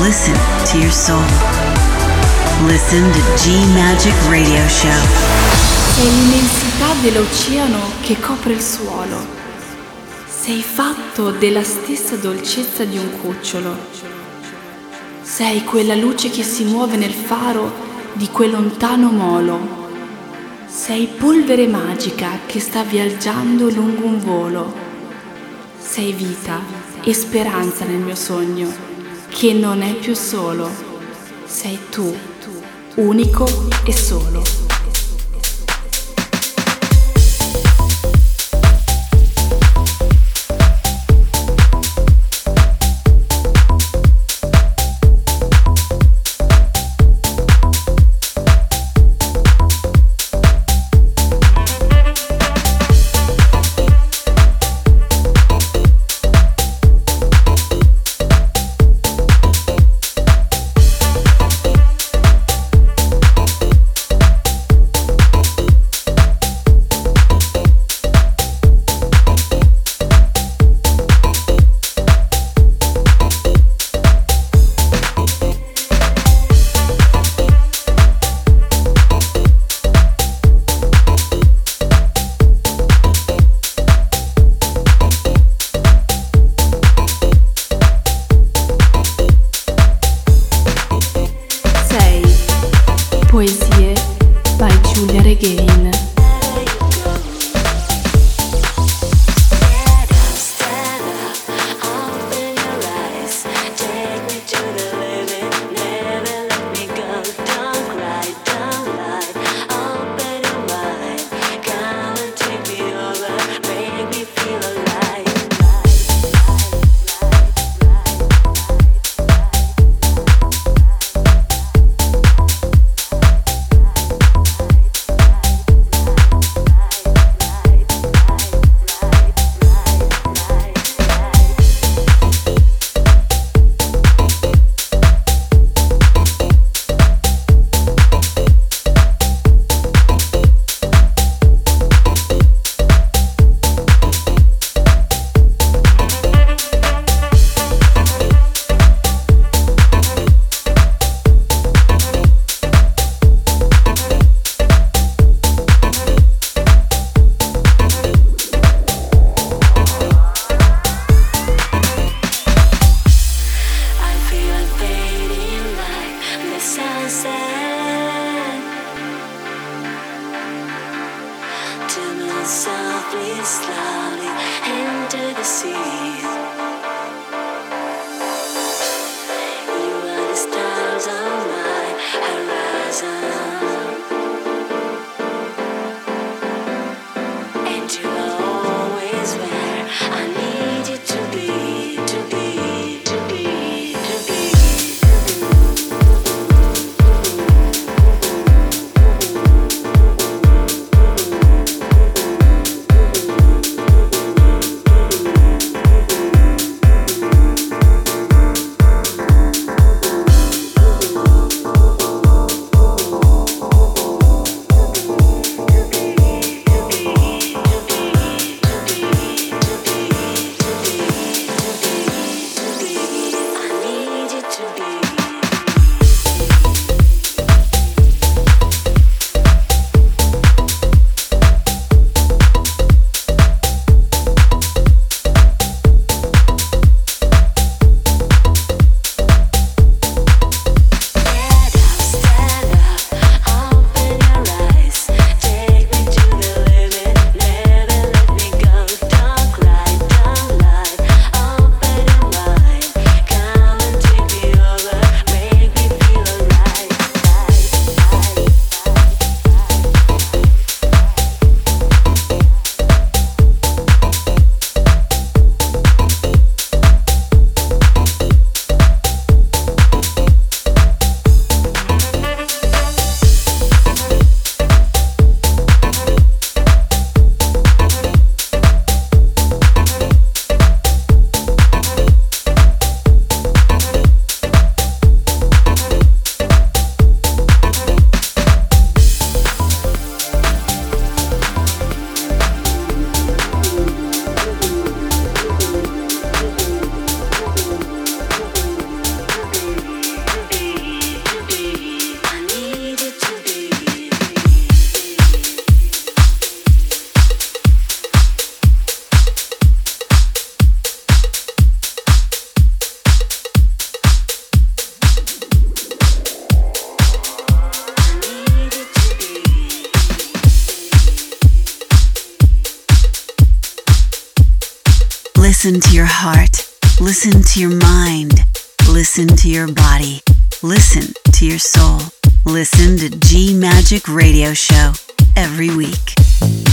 Listen to your soul. Listen to G Magic Radio Show. Sei l'immensità dell'oceano che copre il suolo. Sei fatto della stessa dolcezza di un cucciolo. Sei quella luce che si muove nel faro di quel lontano molo. Sei polvere magica che sta viaggiando lungo un volo. Sei vita e speranza nel mio sogno, che non è più solo. Sei tu, unico e solo. Your mind. Listen to your body. Listen to your soul. Listen to G Magic Radio Show every week.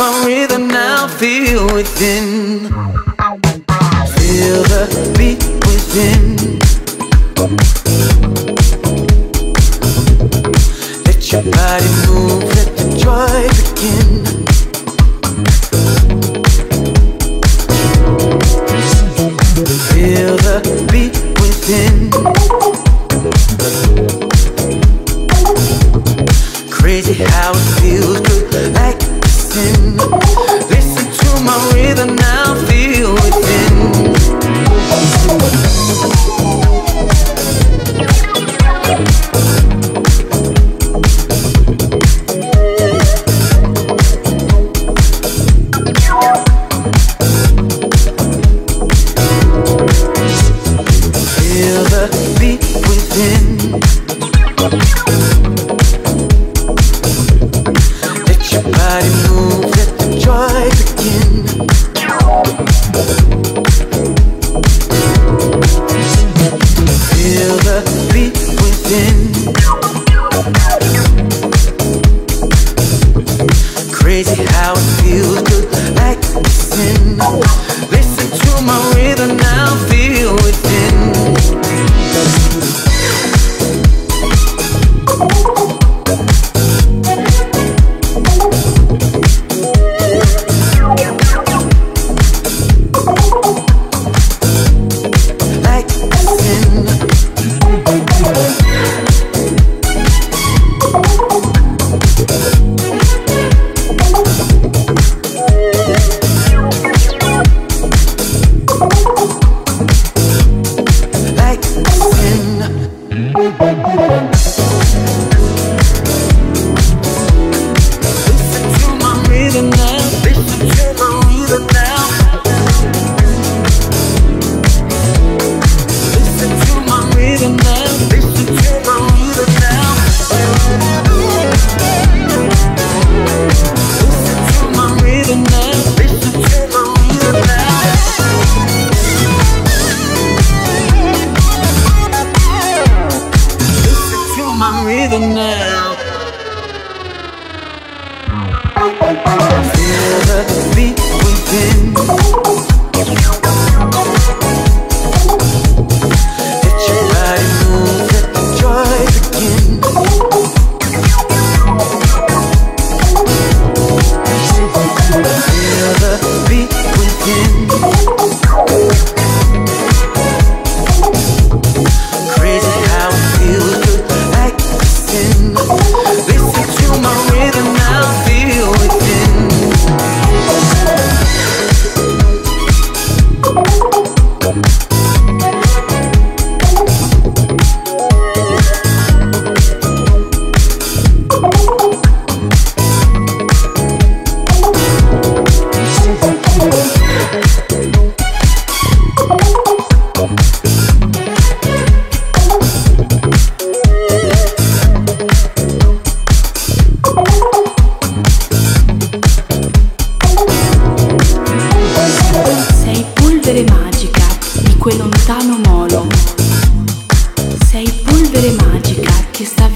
my rhythm now feel within. Feel the beat within. Let your body move, let the joy begin.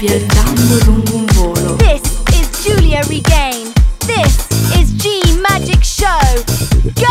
viaggiando lungo un volo. This is Giulia Regain. This is G Magic Show. Go!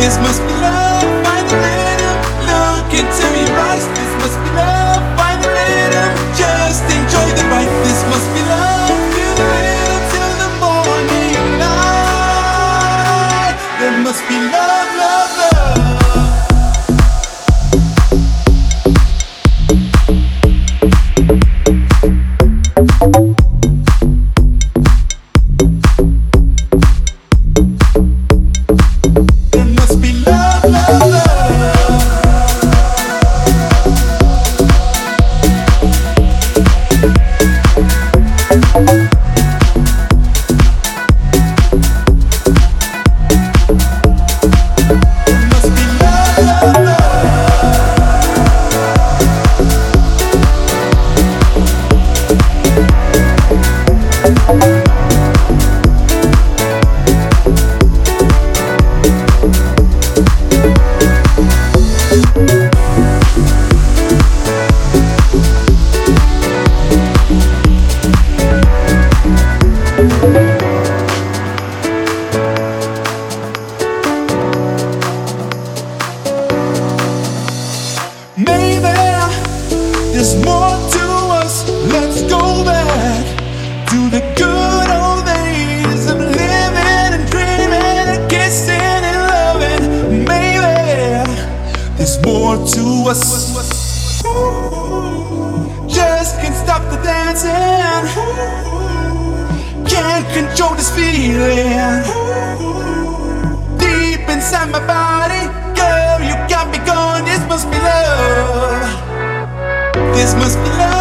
This must be love, the rhythm. Look rise. This must be love, the rhythm. Just enjoy the ride. This must be love, feel the rhythm till the morning light. There must be love. This must be love.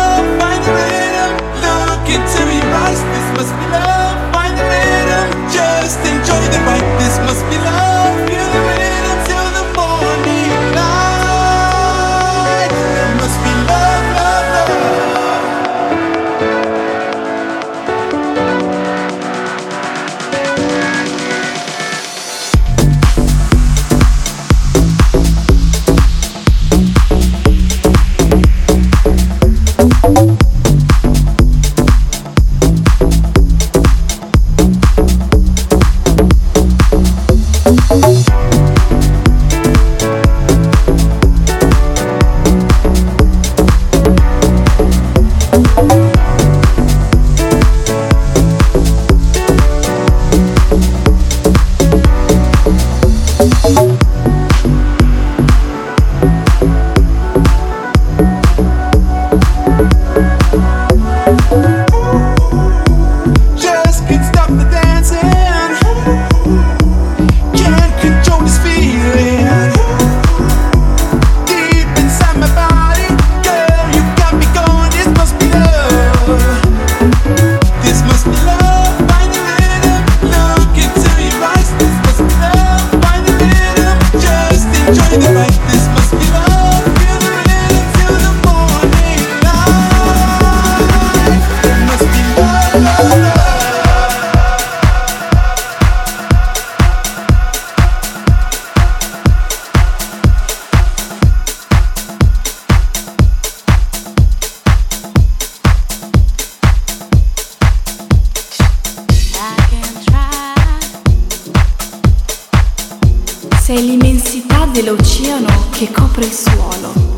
sei l'immensità dell'oceano che copre il suolo.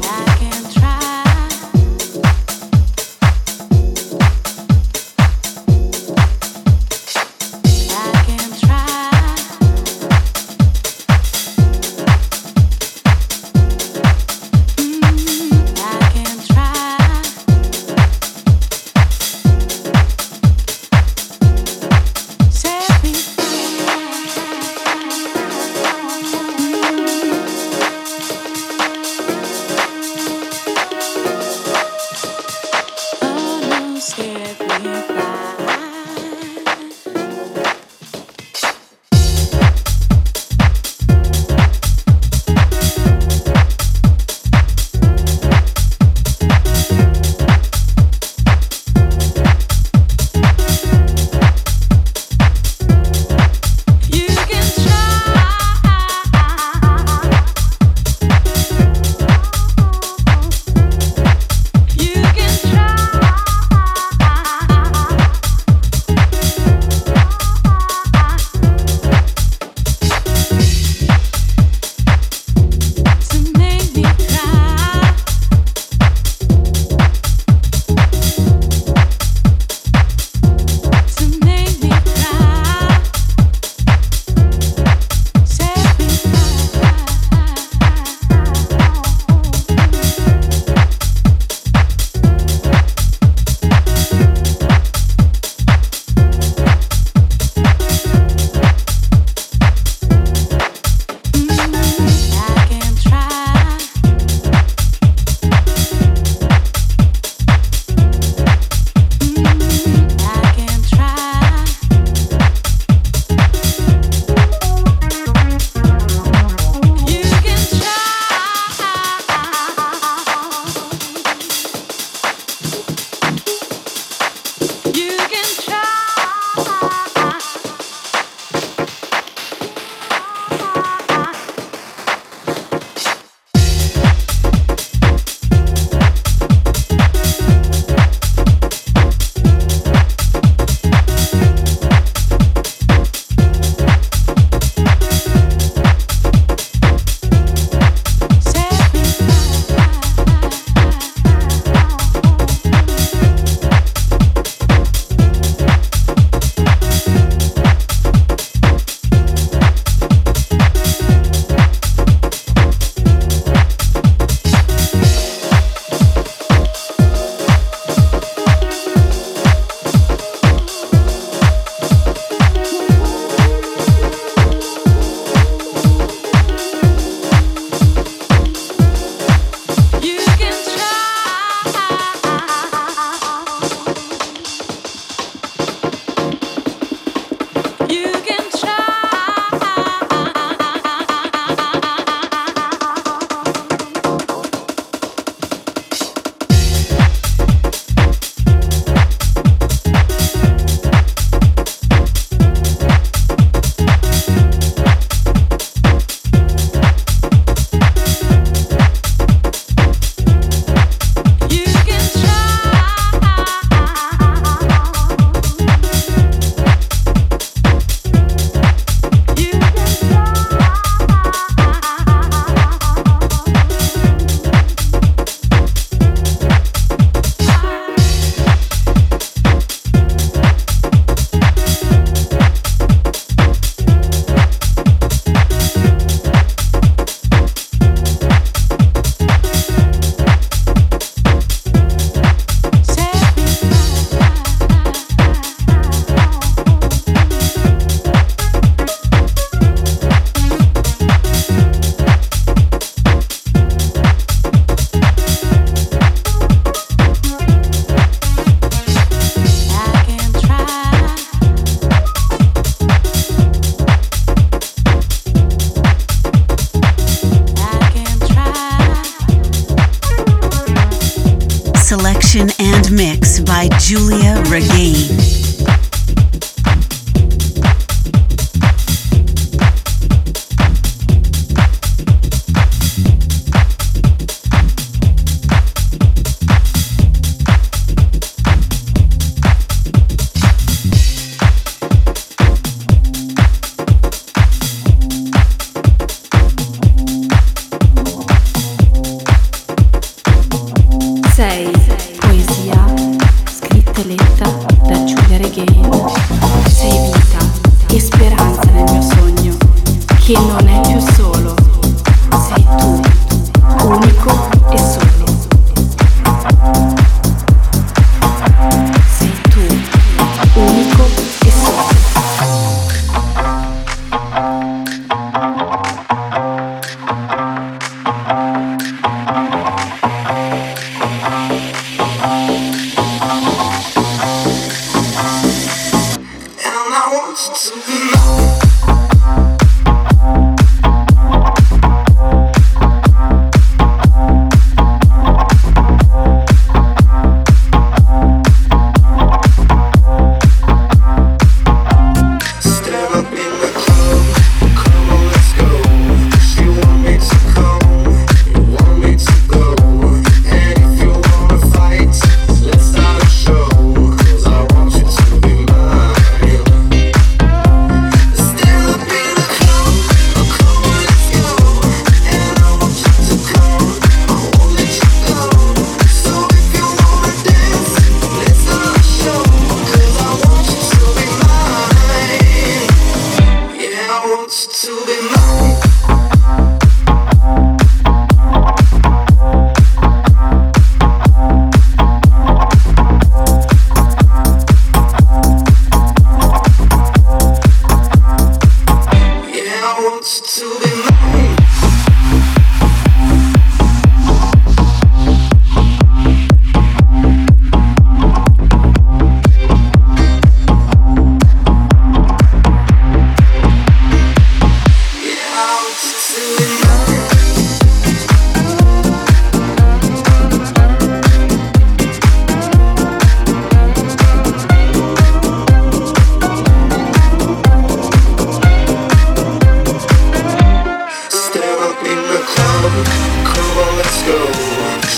go.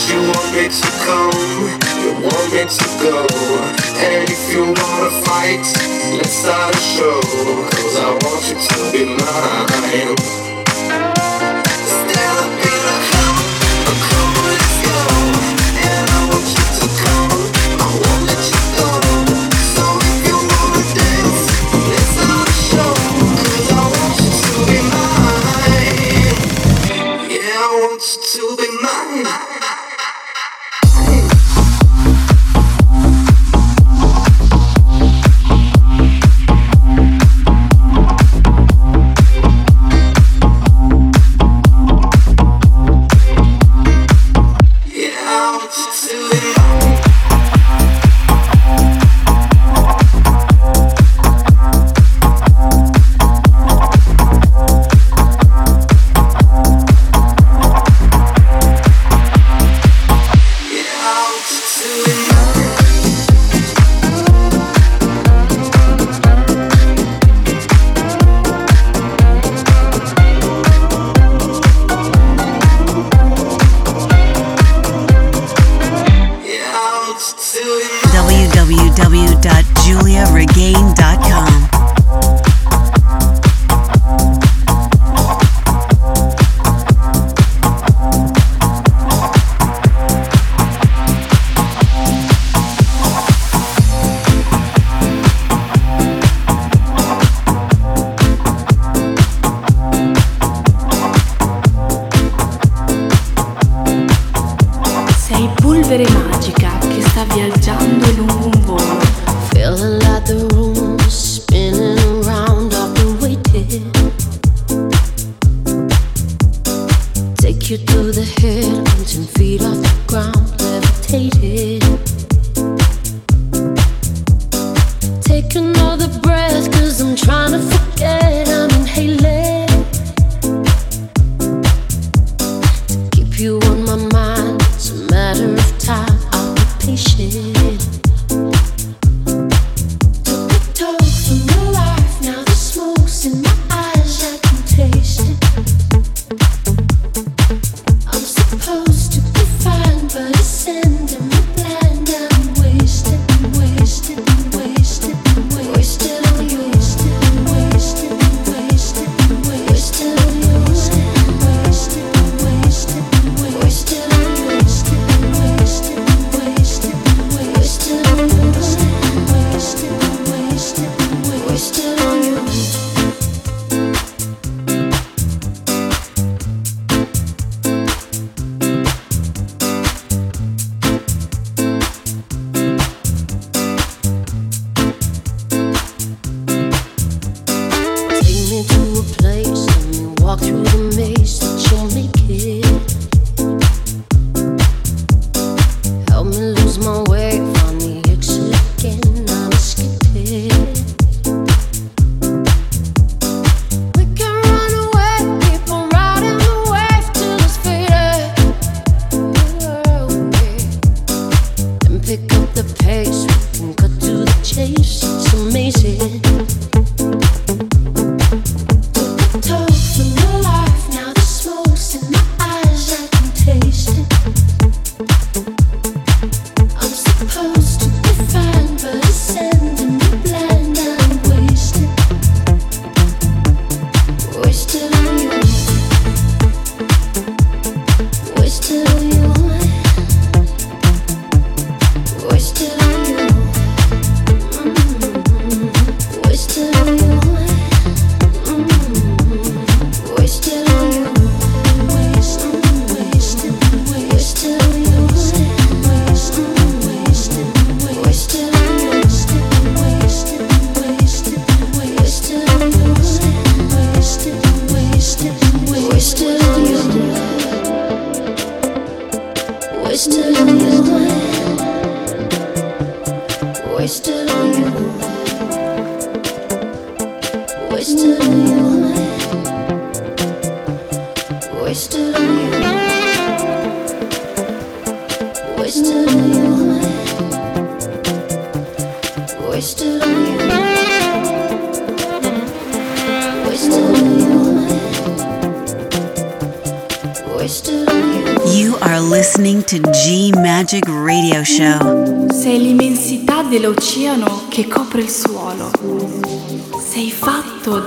You want me to come, you want me to go. And if you wanna fight, let's start a show. Cause I want you to be mine.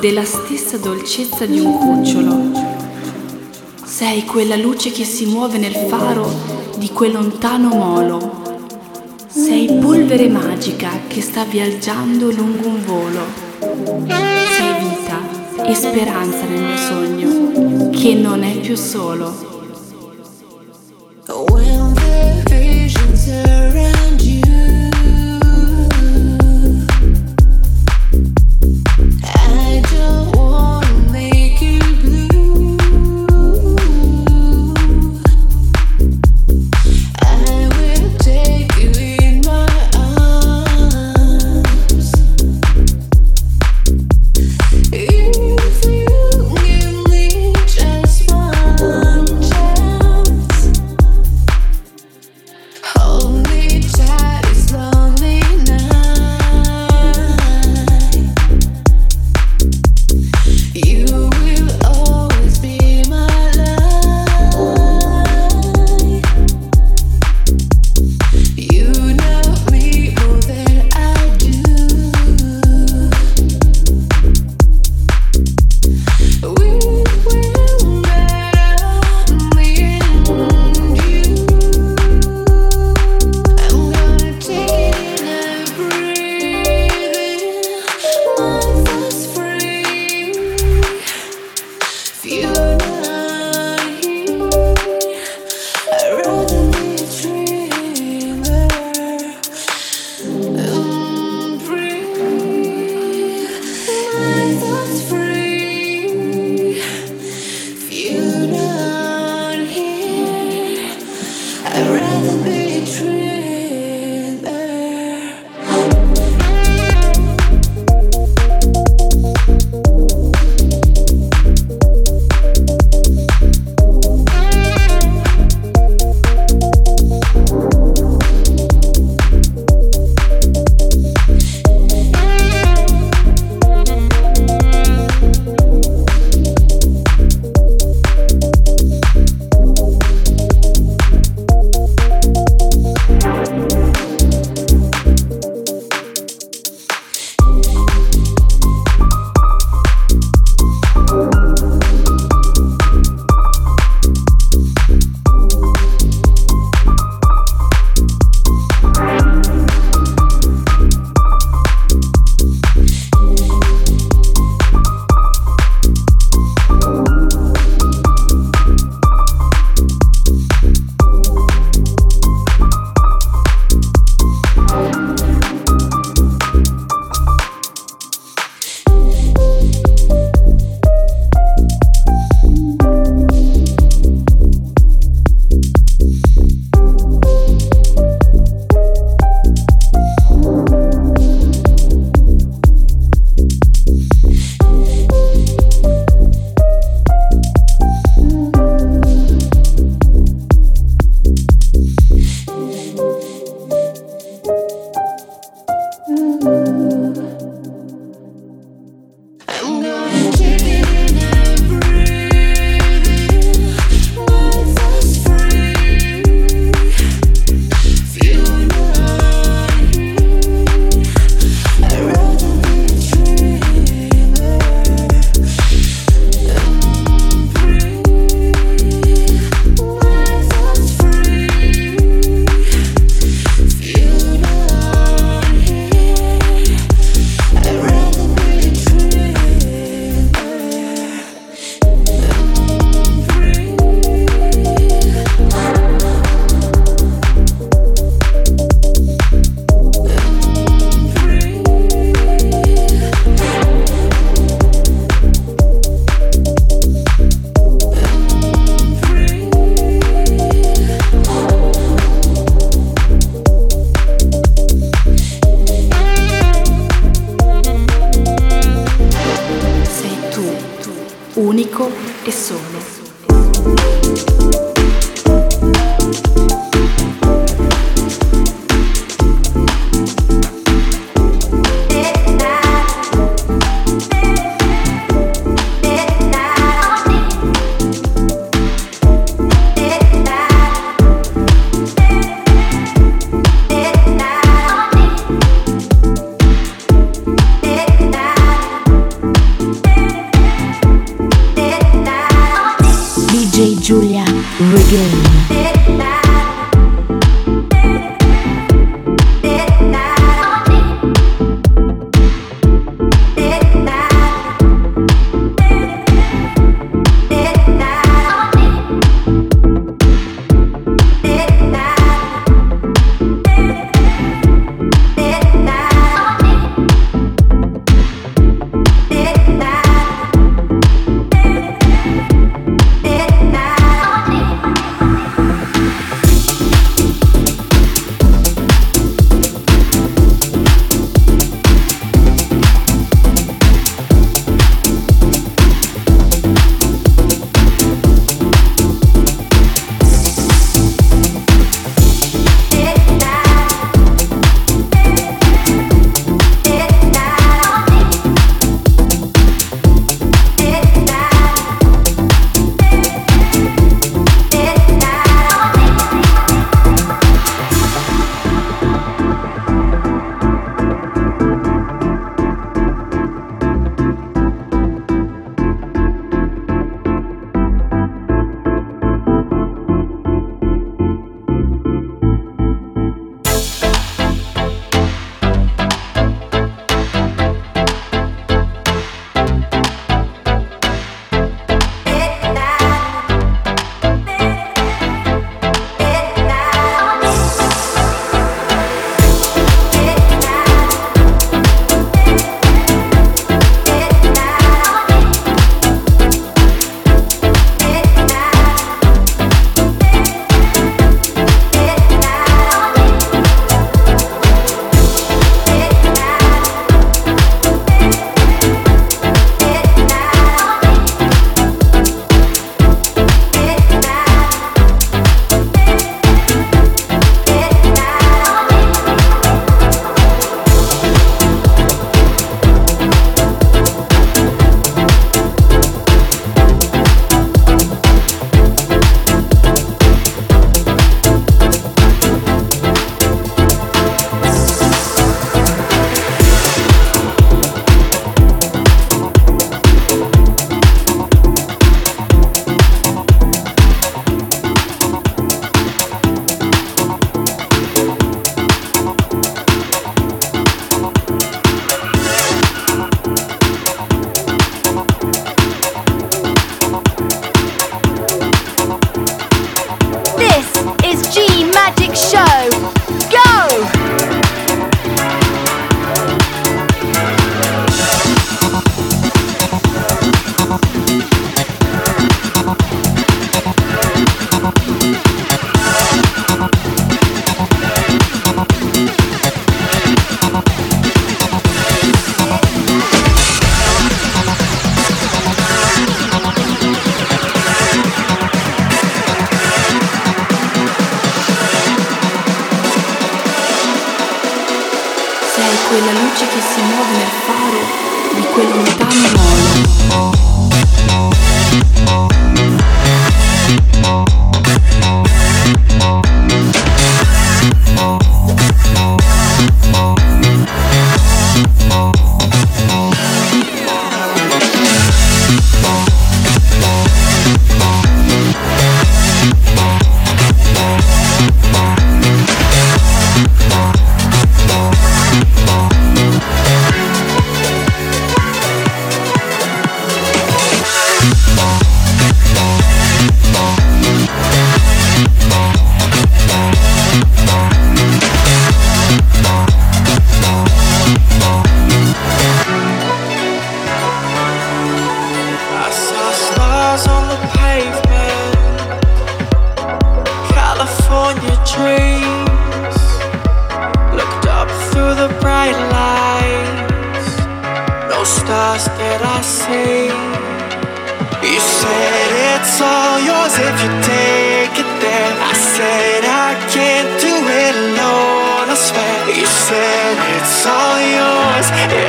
Della stessa dolcezza di un cucciolo. Sei quella luce che si muove nel faro di quel lontano molo. Sei polvere magica che sta viaggiando lungo un volo. Sei vita e speranza nel mio sogno, che non è più solo.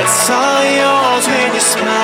visā jos viņa smēķis.